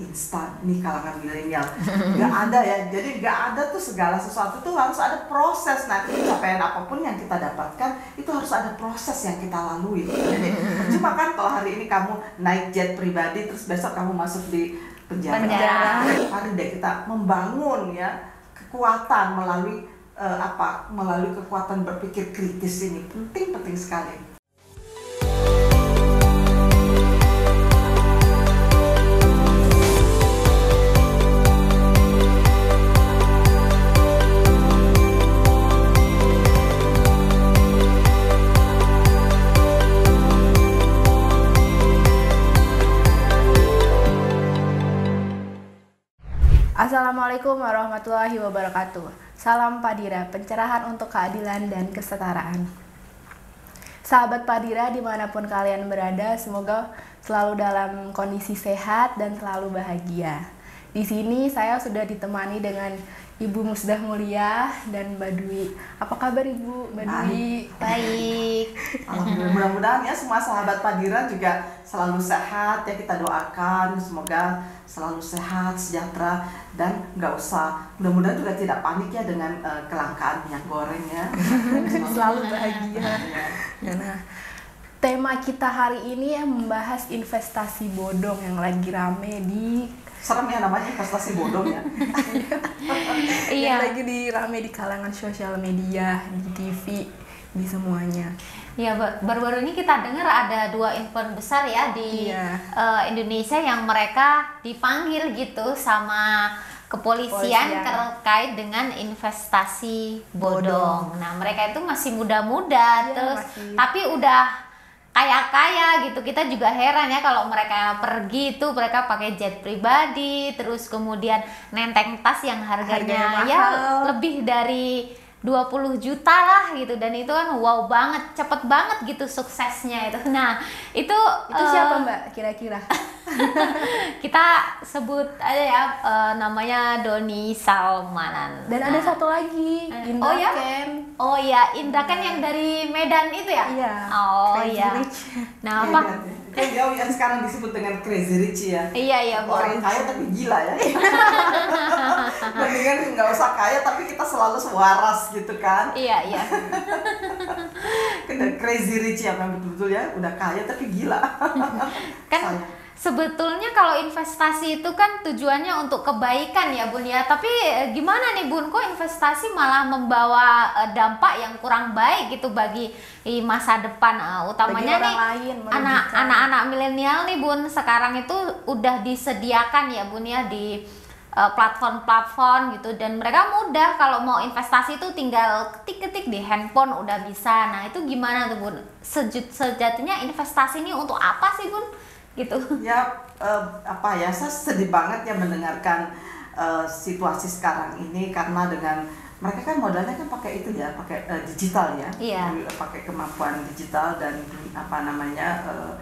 instan nih kalangan milenial. Nggak ada ya jadi nggak ada tuh segala sesuatu tuh harus ada proses. Nah capaian apa pun yang kita dapatkan itu harus ada proses yang kita lalui. Jadi cuma kan kalau hari ini kamu naik jet pribadi terus besok kamu masuk di penjara, Penjara. mari deh kita membangun ya kekuatan melalui eh, apa melalui kekuatan berpikir kritis ini. Penting penting sekali Assalamualaikum warahmatullahi wabarakatuh. Salam Padira, pencerahan untuk keadilan dan kesetaraan. Sahabat Padira di mana pun kalian berada, semoga selalu dalam kondisi sehat dan selalu bahagia. Di sini saya sudah ditemani dengan Ibu Musdah Mulia dan Mbak Dwi. Apa kabar Ibu? Mbak Dwi? Baik. Alhamdulillah mudah-mudahan ya semua sahabat Padiran juga selalu sehat ya kita doakan semoga selalu sehat sejahtera dan nggak usah mudah-mudahan juga tidak panik ya dengan eh, kelangkaan minyak goreng ya Selalu bahagia. Ya. Nah, tema kita hari ini ya membahas investasi bodong yang lagi rame di serem ya namanya investasi bodong ya yang Iya. lagi di rame di kalangan sosial media, di TV, di semuanya. Ya, ba- baru-baru ini kita dengar ada dua influencer besar ya di Iya. eh, Indonesia yang mereka dipanggil gitu sama kepolisian Kepolisian. terkait dengan investasi bodong. Nah, mereka itu masih muda-muda Iya, terus masih. tapi udah kaya-kaya gitu. Kita juga heran ya kalau mereka pergi itu mereka pakai jet pribadi, terus kemudian nenteng tas yang harganya, Harganya ya lebih dari 20 juta lah gitu. Dan itu kan wow banget cepet banget gitu suksesnya itu. Nah itu Itu eh, siapa Mbak kira-kira? kita sebut aja ya eh, namanya Doni Salmanan. Dan ada satu lagi, Eh, Indra oh ya? Ken. oh ya Indra kan yang dari Medan itu ya? Iya, oh Crazy iya. Rich. nah Iya, apa? kan dia yang sekarang disebut dengan crazy rich ya. Iya iya orang kaya tapi gila ya mendingan nggak usah kaya tapi kita selalu waras gitu kan? Iya iya. Kita crazy rich ya memang betul-betul ya udah kaya tapi gila. Kan Saya. sebetulnya kalau investasi itu kan tujuannya untuk kebaikan ya bun ya. Tapi eh, gimana nih bun? Kok investasi malah membawa eh, dampak yang kurang baik gitu bagi masa depan eh, utamanya nih lain, anak anak-anak milenial nih bun. Sekarang itu udah disediakan ya bun ya di platform-platform gitu. Dan mereka mudah kalau mau investasi itu tinggal ketik-ketik di handphone udah bisa. Nah itu gimana tuh bun? Sejut, sejatinya investasi ini untuk apa sih bun? Gitu. Ya eh, apa ya saya sedih banget ya mendengarkan eh, situasi sekarang ini karena dengan mereka kan modalnya kan pakai itu ya pakai eh, digital ya. Iya. pakai kemampuan digital dan apa namanya eh,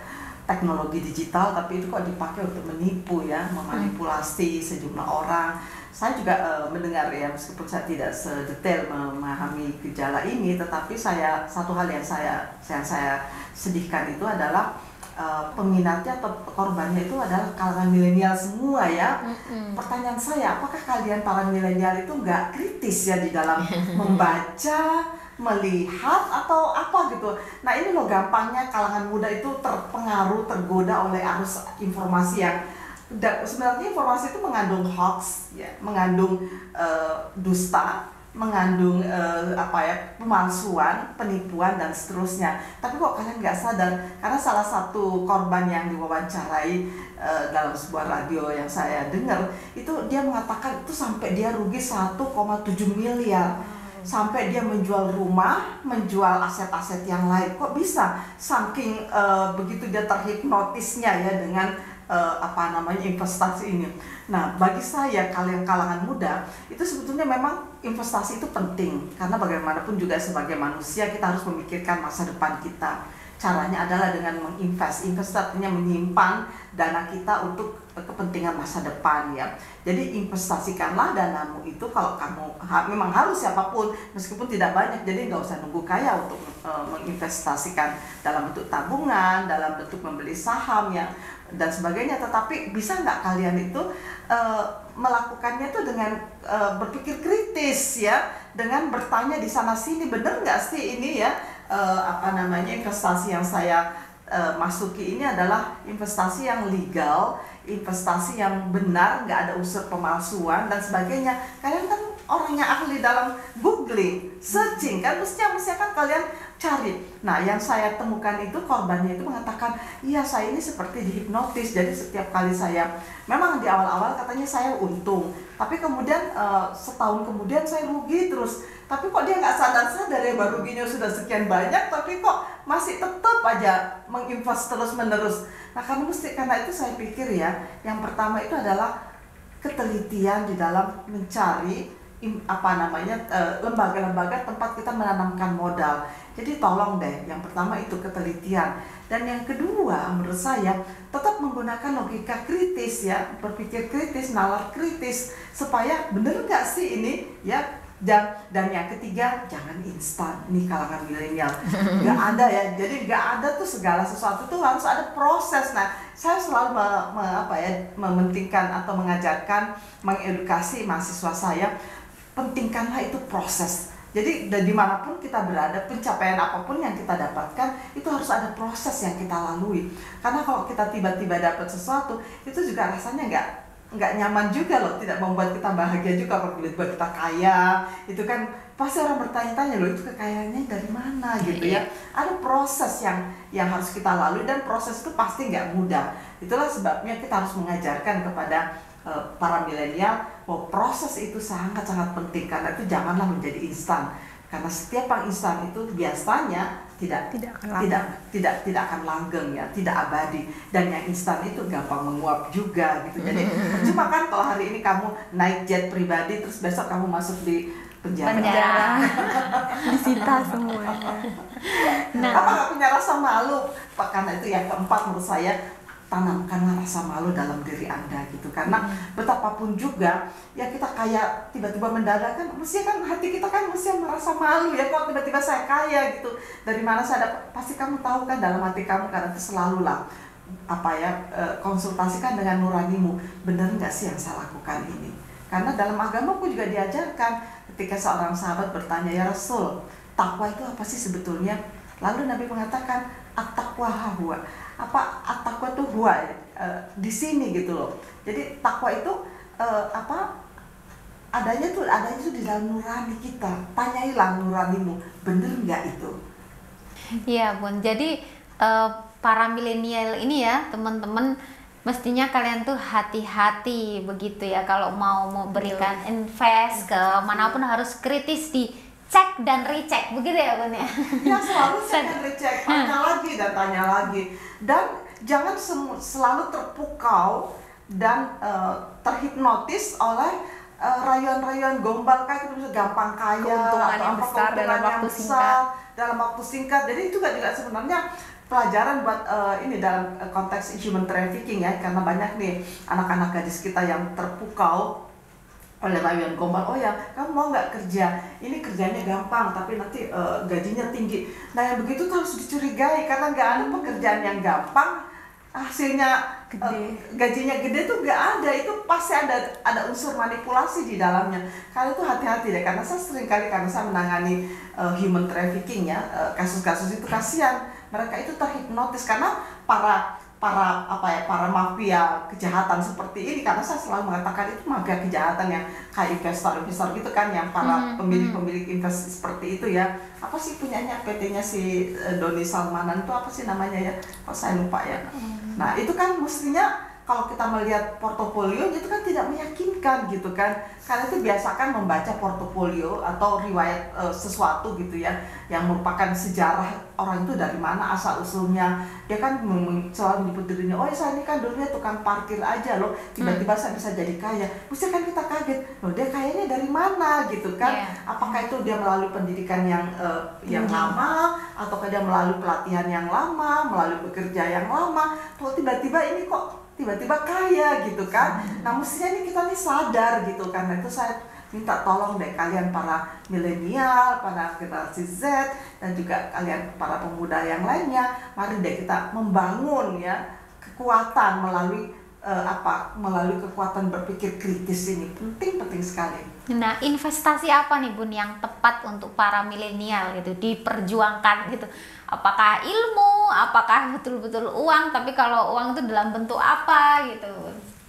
teknologi digital tapi itu kok dipakai untuk menipu ya memanipulasi sejumlah orang. Saya juga eh, mendengar ya meskipun saya tidak sedetail memahami gejala ini tetapi saya satu hal yang saya yang saya sedihkan itu adalah eh, peminatnya atau korbannya itu adalah kalangan milenial semua ya. Pertanyaan saya, apakah kalian para milenial itu nggak kritis ya di dalam membaca, melihat atau apa gitu? Nah ini loh gampangnya kalangan muda itu terpengaruh, tergoda oleh arus informasi yang da- sebenarnya informasi itu mengandung hoax, ya, mengandung eh, dusta, mengandung eh, apa ya pemalsuan, penipuan dan seterusnya. Tapi kok kalian nggak sadar? Karena salah satu korban yang diwawancarai eh, dalam sebuah radio yang saya dengar itu dia mengatakan itu sampai dia rugi 1,7 miliar. Sampai dia menjual rumah, menjual aset-aset yang lain. Kok bisa? Saking eh, begitu dia terhipnotisnya ya dengan eh, apa namanya investasi ini. Nah, bagi saya kalian kalangan muda itu sebetulnya memang investasi itu penting karena bagaimanapun juga sebagai manusia kita harus memikirkan masa depan kita. Caranya adalah dengan menginvest. Invest artinya menyimpan dana kita untuk kepentingan masa depan ya. Jadi investasikanlah danamu itu kalau kamu ha, memang harus siapa pun meskipun tidak banyak. Jadi nggak usah nunggu kaya untuk e, menginvestasikan dalam bentuk tabungan, dalam bentuk membeli saham ya dan sebagainya. Tetapi bisa nggak kalian itu e, melakukannya itu dengan e, berpikir kritis ya, dengan bertanya di sana sini benar nggak sih ini ya uh, apa namanya investasi yang saya uh, masuki ini adalah investasi yang legal, investasi yang benar, nggak ada unsur pemalsuan dan sebagainya. Kalian kan orang yang ahli dalam googling, searching kan mestinya mestinya kan kalian cari. Nah, yang saya temukan itu korbannya itu mengatakan, iya saya ini seperti dihipnotis. Jadi setiap kali saya, memang di awal-awal katanya saya untung, tapi kemudian uh, setahun kemudian saya rugi terus tapi kok dia nggak sadar-sadar ya baru gini sudah sekian banyak tapi kok masih tetap aja menginvest terus menerus nah karena mesti karena itu saya pikir ya yang pertama itu adalah ketelitian di dalam mencari apa namanya eh, lembaga-lembaga tempat kita menanamkan modal. Jadi tolong deh yang pertama itu ketelitian. Dan yang kedua menurut saya tetap menggunakan logika kritis ya berpikir kritis nalar kritis supaya bener nggak sih ini ya dan dan yang ketiga jangan instan. Nih kalangan milenial. Nggak ada ya. Jadi nggak ada tuh segala sesuatu tuh harus ada proses. Nah saya selalu me, me, apa ya mementingkan atau mengajarkan mengedukasi mahasiswa saya pentingkanlah itu proses. Jadi dari di mana pun kita berada pencapaian apa pun yang kita dapatkan itu harus ada proses yang kita lalui. Karena kalau kita tiba-tiba dapat sesuatu itu juga rasanya nggak nggak nyaman juga loh tidak membuat kita bahagia juga kalau buat kita kaya. Itu kan pasti orang bertanya-tanya loh itu kekayaannya dari mana gitu ya. Ada proses yang yang harus kita lalui dan proses itu pasti nggak mudah. Itulah sebabnya kita harus mengajarkan kepada uh, para milenial bahwa proses itu sangat-sangat penting. Karena itu janganlah menjadi instan. Karena setiap yang instan itu biasanya tidak. Tidak akan tidak tidak tidak akan langgeng ya tidak abadi. Dan yang instan itu gampang menguap juga gitu. Jadi cuma kan kalau hari ini kamu naik jet pribadi terus besok kamu masuk di penjara, penjara. disita semuanya nah apa nggak punya rasa malu? Pak karena itu yang keempat menurut saya tanamkanlah rasa malu dalam diri anda gitu. Karena hmm. betapapun juga ya kita kayak tiba-tiba mendadak kan mesti kan hati kita kan mesti merasa malu ya kok tiba-tiba saya kaya gitu. Dari mana saya dapat? Pasti kamu tahu kan dalam hati kamu karena itu selalu lah apa ya eh, konsultasikan dengan nuranimu benar nggak sih yang saya lakukan ini? Karena dalam agamaku juga diajarkan ketika seorang sahabat bertanya ya Rasul takwa itu apa sih sebetulnya? Lalu Nabi mengatakan at-taqwa hawa apa takwa tuh gua uh, di sini gitu loh. Jadi takwa itu uh, apa adanya tuh adanya tuh di dalam nurani kita. Tanyailah nuranimu bener nggak itu? Iya bun. Jadi uh, para milenial ini ya teman-teman mestinya kalian tuh hati-hati begitu ya kalau mau memberikan invest ke mana pun harus kritis di cek dan recheck. Begitu ya bun ya? Ya selalu cek dan recheck. Tanya lagi dan tanya lagi. Dan jangan selalu terpukau dan uh, terhipnotis oleh uh, rayuan-rayuan gombal kayak gitu gampang kaya keuntungan yang besar dalam waktu besar, singkat. dalam waktu singkat. Jadi itu juga juga sebenarnya pelajaran buat uh, ini dalam konteks human trafficking ya. Karena banyak nih anak-anak gadis kita yang terpukau oleh rayuan gombal oh ya kamu mau nggak kerja? Ini kerjanya gampang tapi nanti uh, gajinya tinggi. Nah yang begitu tuh harus dicurigai karena nggak ada pekerjaan yang gampang hasilnya gede. Uh, gajinya gede tuh nggak ada. Itu pasti ada ada unsur manipulasi di dalamnya. Kalian tuh hati-hati deh karena saya sering kali karena saya menangani uh, human trafficking ya kasus-kasus uh, itu kasihan. Mereka itu terhipnotis karena para para apa ya para mafia kejahatan seperti ini karena saya selalu mengatakan itu mafia kejahatan yang kayak investor investor gitu kan yang para mm-hmm. pemilik-pemilik invest seperti itu ya apa sih punyanya PT-nya si eh, Doni Salmanan itu apa sih namanya ya kok saya lupa ya mm-hmm. nah itu kan mestinya kalau kita melihat portofolio itu kan tidak meyakinkan gitu kan. Karena itu biasakan membaca portofolio atau riwayat e, sesuatu gitu ya yang merupakan sejarah orang itu dari mana asal usulnya. Dia kan selalu menyebut dirinya oh saya ini kan dulunya tukang parkir aja loh. Tiba-tiba saya bisa jadi kaya. Mesti kan kita kaget loh dia kayaknya dari mana gitu kan? Yeah. apakah itu dia melalui pendidikan yang uh, yang hmm. lama ataukah dia melalui pelatihan yang lama melalui bekerja yang lama? Tuh tiba-tiba ini kok tiba-tiba kaya gitu kan hmm. nah mestinya ini kita nih sadar gitu karena itu saya minta tolong deh kalian para milenial, para generasi Z dan juga kalian para pemuda yang lainnya, mari deh kita membangun ya kekuatan melalui uh, apa melalui kekuatan berpikir kritis ini penting penting sekali. Nah investasi apa nih bun yang tepat untuk para milenial gitu diperjuangkan gitu? apakah ilmu, apakah betul-betul uang, tapi kalau uang itu dalam bentuk apa gitu.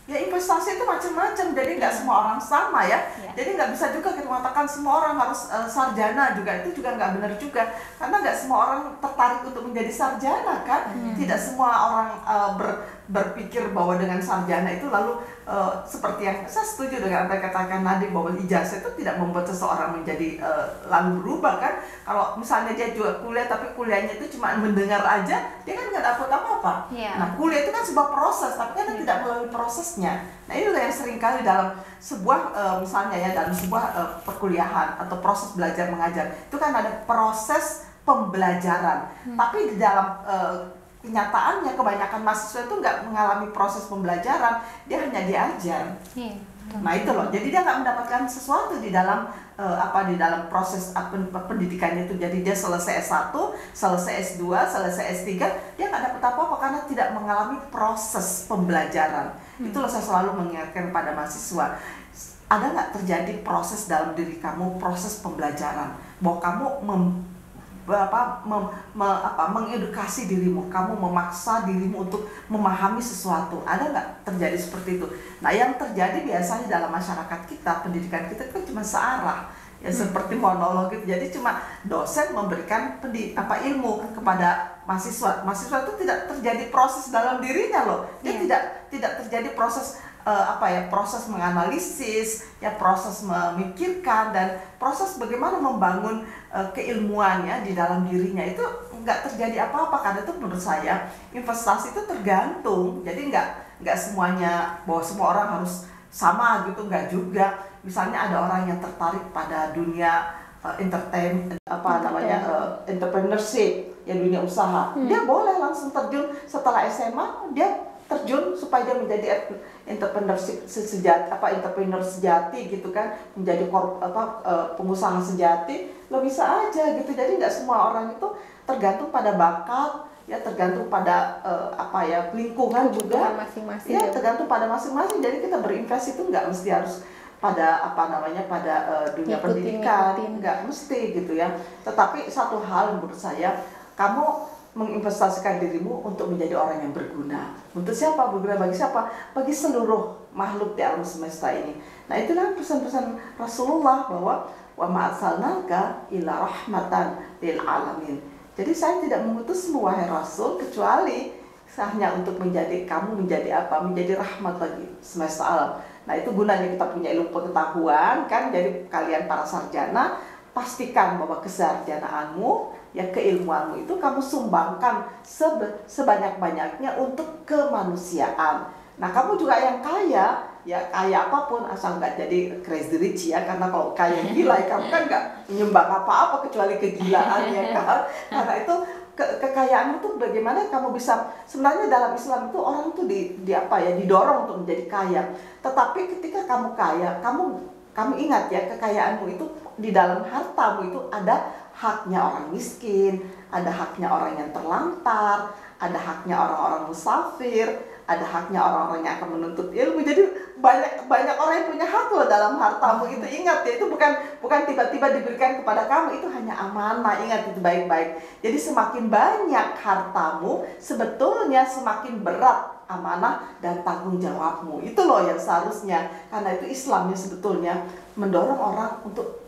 Ya investasi itu macam-macam, jadi nggak semua orang sama ya. ya. Jadi nggak bisa juga kita mengatakan semua orang harus uh, sarjana juga itu juga nggak benar juga, karena nggak semua orang tertarik untuk menjadi sarjana kan. Hmm. Tidak semua orang uh, ber, berpikir bahwa dengan sarjana itu lalu uh, seperti yang saya setuju dengan apa yang katakan Nadim bahwa ijazah itu tidak membuat seseorang menjadi uh, lalu berubah kan kalau misalnya dia juga kuliah tapi kuliahnya itu cuma mendengar aja dia kan nggak dapat apa-apa yeah. nah kuliah itu kan sebuah proses tapi kan yeah. tidak melalui prosesnya nah ini yang sering kali dalam sebuah uh, misalnya ya dalam sebuah uh, perkuliahan atau proses belajar mengajar itu kan ada proses pembelajaran hmm. tapi di dalam uh, kenyataannya kebanyakan mahasiswa itu nggak mengalami proses pembelajaran dia hanya diajar. Yeah. nah itu loh. Jadi dia nggak mendapatkan sesuatu di dalam uh, apa di dalam proses pendidikannya itu. Jadi dia selesai S1 selesai S2 selesai S3 dia nggak dapat apa-apa karena tidak mengalami proses pembelajaran. Hmm. itulah saya selalu mengingatkan pada mahasiswa. Ada nggak terjadi proses dalam diri kamu proses pembelajaran? Bahwa kamu mem apa, mem, me, apa mengedukasi dirimu, kamu memaksa dirimu untuk memahami sesuatu. Ada nggak terjadi seperti itu? Nah, yang terjadi biasanya dalam masyarakat kita, pendidikan kita kan cuma searah ya hmm. seperti monolog gitu. Jadi cuma dosen memberikan pendi, apa ilmu kepada mahasiswa. Mahasiswa itu tidak terjadi proses dalam dirinya loh. Dia yeah. tidak tidak terjadi proses uh, apa ya proses menganalisis ya proses memikirkan dan proses bagaimana membangun uh, keilmuannya di dalam dirinya. Itu nggak terjadi apa-apa karena itu menurut saya investasi itu tergantung. Jadi nggak nggak semuanya bahwa semua orang harus sama gitu nggak juga. Misalnya ada orang yang tertarik pada dunia uh, entertain apa namanya uh, entrepreneurship ya dunia usaha. Hmm. dia boleh langsung terjun. Setelah SMA dia terjun supaya dia menjadi entrepreneur sejati apa entrepreneur sejati gitu kan. Menjadi korp, apa uh, pengusaha sejati lo bisa aja gitu. Jadi nggak semua orang itu tergantung pada bakat ya tergantung pada uh, apa ya lingkungan juga. masing-masing ya, ya. tergantung pada masing-masing. Jadi kita berinvest itu nggak mesti harus pada apa namanya pada uh, dunia ikutin, pendidikan. nggak mesti gitu ya. Tetapi satu hal menurut saya kamu menginvestasikan dirimu untuk menjadi orang yang berguna. Untuk siapa? Berguna bagi siapa? Bagi seluruh makhluk di alam semesta ini. Nah, itulah pesan-pesan Rasulullah bahwa wa ma'arsalnaka ila rahmatan lil alamin. Jadi saya tidak mengutusmu wahai Rasul kecuali hanya untuk menjadi kamu menjadi apa? Menjadi rahmat bagi semesta alam. Nah, itu gunanya kita punya ilmu pengetahuan kan. Jadi kalian para sarjana pastikan bahwa kesarjanaanmu ya keilmuanmu itu kamu sumbangkan sebanyak-banyaknya untuk kemanusiaan. Nah, kamu juga yang kaya, ya kaya apa pun asal nggak jadi crazy rich ya karena kalau kaya gila ya kamu kan nggak menyumbang apa-apa kecuali kegilaan ya kan. Karena itu ke kekayaan itu bagaimana kamu bisa sebenarnya dalam Islam itu orang itu di, di apa ya didorong untuk menjadi kaya. Tetapi ketika kamu kaya, kamu kamu ingat ya kekayaanmu itu di dalam hartamu itu ada haknya orang miskin, ada haknya orang yang terlantar, ada haknya orang-orang musafir, ada haknya orang-orang yang akan menuntut ilmu. Jadi banyak banyak orang yang punya hak loh dalam hartamu itu ingat ya itu bukan bukan tiba-tiba diberikan kepada kamu itu hanya amanah ingat itu baik-baik. Jadi semakin banyak hartamu sebetulnya semakin berat amanah dan tanggung jawabmu. Itu loh yang seharusnya karena itu Islamnya sebetulnya mendorong orang untuk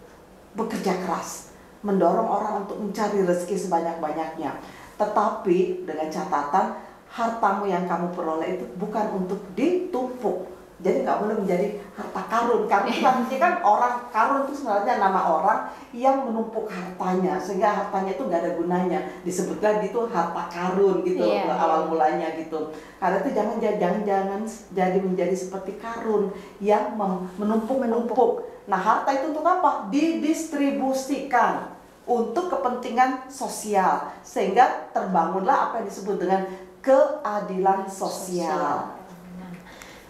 bekerja keras, mendorong orang untuk mencari rezeki sebanyak-banyaknya. Tetapi dengan catatan hartamu yang kamu peroleh itu bukan untuk ditumpuk jadi nggak boleh menjadi harta karun. Karun itu artinya kan orang karun itu sebenarnya nama orang yang menumpuk hartanya. Sehingga hartanya itu nggak ada gunanya. Disebutkan itu harta karun gitu Iya, awal iya. mulanya gitu. Karena itu jangan jangan jangan jadi menjadi seperti karun yang menumpuk menumpuk nah harta itu untuk apa? Didistribusikan untuk kepentingan sosial. Sehingga terbangunlah apa yang disebut dengan keadilan sosial.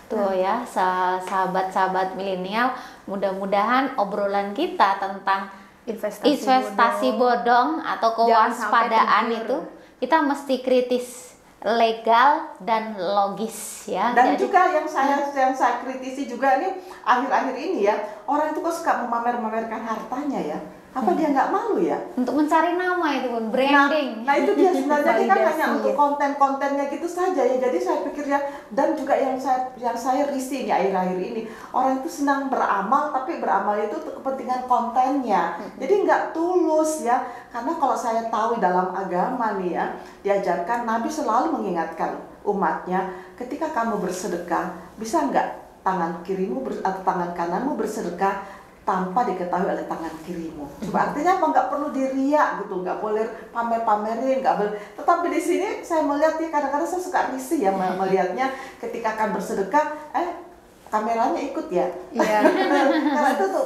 Tuh ya, sa- sahabat-sahabat milenial, mudah-mudahan obrolan kita tentang Investasi, investasi bodong, atau Jangan sampai kewaspadaan itu kita mesti kritis legal dan logis ya. Dan Jadi- juga yang saya yang saya kritisi juga nih akhir-akhir ini ya orang itu kok suka memamer-mamerkan hartanya ya. Apa dia nggak malu ya? untuk mencari nama itu pun Nah, branding. nah itu dia sebenarnya kan hanya untuk ya. konten-kontennya gitu saja ya. Jadi saya pikir ya dan juga yang saya yang saya risih nih akhir-akhir ini orang itu senang beramal tapi beramal itu untuk kepentingan kontennya. Jadi nggak tulus ya. Karena kalau saya tahu dalam agama nih ya diajarkan Nabi selalu mengingatkan umatnya ketika kamu bersedekah bisa nggak tangan kirimu ber- atau tangan kananmu bersedekah tanpa diketahui oleh tangan kirimu. Coba artinya apa? Nggak perlu diriak gitu, nggak boleh pamer-pamerin, nggak boleh. Tetapi di sini saya melihat ya kadang-kadang saya suka risih ya me- melihatnya ketika akan bersedekah, eh kameranya ikut ya. Iya. Karena itu untuk,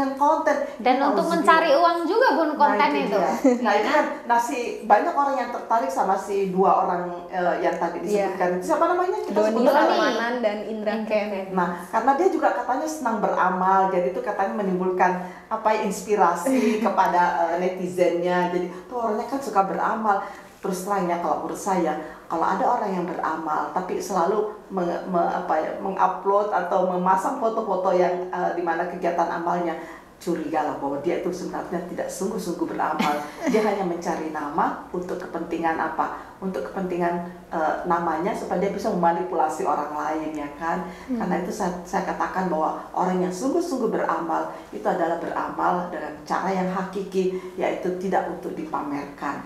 kepentingan konten. Dan Ini untuk mencari uang juga bun konten Nah, itu. Nah itu kan, nah si banyak orang yang tertarik sama si dua orang eh, yang tadi disebutkan. Siapa namanya? Kita Doni. Salmanan dan Indra Ken. Nah, karena dia juga katanya senang beramal, jadi itu katanya menimbulkan apa inspirasi kepada eh, netizennya. Jadi tuh orangnya kan suka beramal. Terus terang ya kalau menurut saya, kalau ada orang yang beramal tapi selalu me- me- apa ya, mengupload atau memasang foto-foto yang eh, di mana kegiatan amalnya curiga lah bahwa dia itu sebenarnya tidak sungguh-sungguh beramal. Dia hanya mencari nama untuk kepentingan apa? Untuk kepentingan eh, namanya supaya dia bisa memanipulasi orang lain ya kan. Karena itu saya, saya katakan bahwa orang yang sungguh-sungguh beramal itu adalah beramal dengan cara yang hakiki yaitu tidak untuk dipamerkan,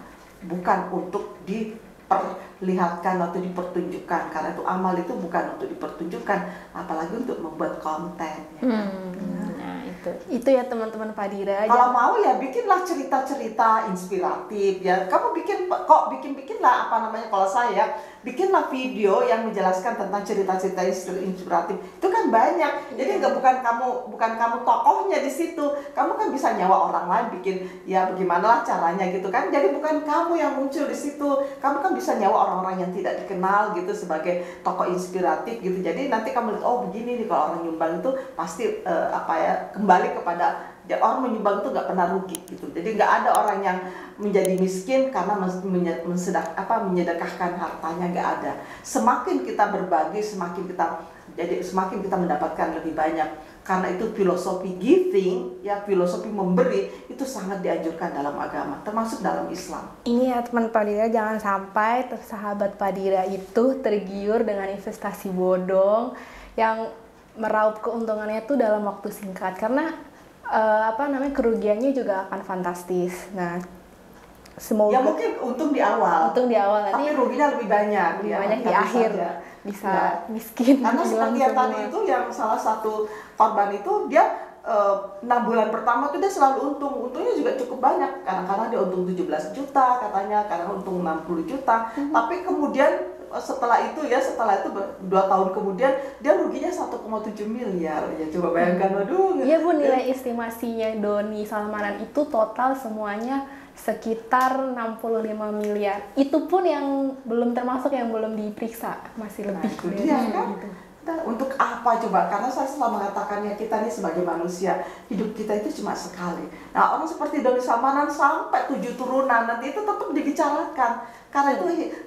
bukan untuk diperlihatkan atau dipertunjukkan karena itu amal itu bukan untuk dipertunjukkan apalagi untuk membuat konten ya? Hmm, nah itu. Itu ya teman-teman Padira. Kalau Jangan- mau ya bikinlah cerita-cerita inspiratif ya. Kamu bikin kok bikin-bikinlah apa namanya kalau saya bikinlah video yang menjelaskan tentang cerita-cerita inspiratif. Itu kan banyak. Jadi nggak bukan kamu bukan kamu tokohnya di situ. Kamu kan bisa nyawa orang lain bikin ya bagaimana lah caranya gitu kan. Jadi bukan kamu yang muncul di situ. Kamu kan bisa nyawa orang-orang yang tidak dikenal gitu sebagai tokoh inspiratif gitu. Jadi nanti kamu lihat oh begini nih kalau orang nyumbang itu pasti eh, apa ya kembali kepada orang menyumbang itu nggak pernah rugi gitu. Jadi nggak ada orang yang menjadi miskin karena mensedak apa menyedekahkan hartanya nggak ada. Semakin kita berbagi semakin kita jadi semakin kita mendapatkan lebih banyak. Karena itu filosofi giving ya filosofi memberi itu sangat dianjurkan dalam agama termasuk dalam Islam. Ini ya teman Padira jangan sampai ter- sahabat Padira itu tergiur dengan investasi bodong yang meraup keuntungannya itu dalam waktu singkat. Karena eh, apa namanya kerugiannya juga akan fantastis. Nah, semoga ya mungkin untung di awal untung di awal tapi nanti ruginya lebih banyak lebih ya, banyak di akhir saja. bisa Ya. miskin. Karena seperti yang tadi itu yang salah satu korban itu dia eh, enam bulan pertama tuh dia selalu untung, untungnya juga cukup banyak. Kadang-kadang dia untung 17 juta katanya, kadang untung 60 juta. Mhm. Tapi kemudian setelah itu ya, setelah itu dua tahun kemudian dia ruginya 1,7 miliar. Ya coba bayangkan, waduh. Iya bu, nilai estimasinya Doni Salmanan itu total semuanya sekitar 65 miliar. Itu pun yang belum termasuk yang belum diperiksa, masih Nah, lebih itu dari dia kan. itu. Untuk apa coba? Karena saya selalu mengatakannya kita nih sebagai manusia hidup kita itu cuma sekali. Nah orang seperti Doni Salmanan sampai tujuh turunan nanti itu tetap dibicarakan karena itu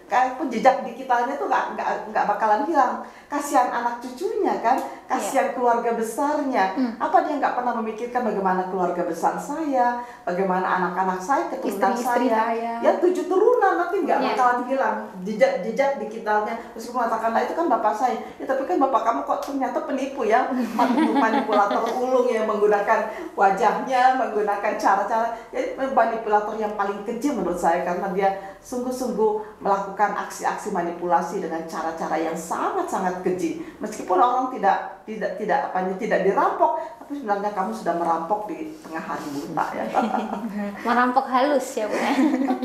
kayak jejak digitalnya tuh nggak nggak bakalan hilang. Kasihan anak cucunya kan kasihan keluarga besarnya. Apa dia nggak pernah memikirkan bagaimana keluarga besar saya, bagaimana anak-anak saya, keturunan saya. saya. Ya tujuh turunan nanti nggak Yes. bakalan hilang jejak-jejak digitalnya. Terus mengatakan, nah itu kan bapak saya. Ya tapi kan bapak kamu kok ternyata penipu ya, Manip- manipulator ulung yang menggunakan wajahnya, menggunakan cara-cara. Ya manipulator yang paling keji menurut saya karena dia sungguh-sungguh melakukan aksi-aksi manipulasi dengan cara-cara yang sangat-sangat keji. Meskipun orang tidak tidak tidak apa tidak dirampok, tapi sebenarnya kamu sudah merampok di tengah hari buta ya. Merampok halus ya Bu. ya.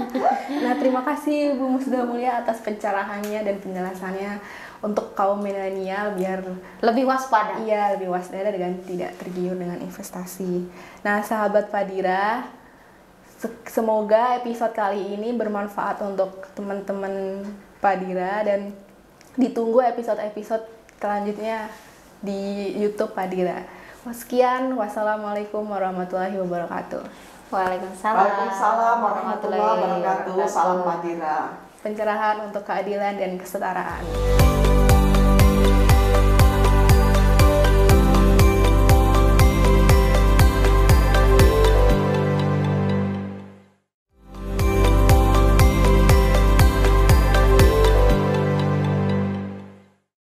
Nah, terima kasih Bu Musda Mulia atas pencerahannya dan penjelasannya untuk kaum milenial biar Lebih waspada. Iya, lebih waspada dan tidak tergiur dengan investasi. Nah, sahabat Fadira, se- semoga episode kali ini bermanfaat untuk teman-teman Fadira dan ditunggu episode-episode selanjutnya di YouTube Fadira. Sekian, wassalamualaikum warahmatullahi wabarakatuh. Waalaikumsalam. Waalaikumsalam warahmatullahi wabarakatuh. Salam Madira. Pencerahan untuk keadilan dan kesetaraan.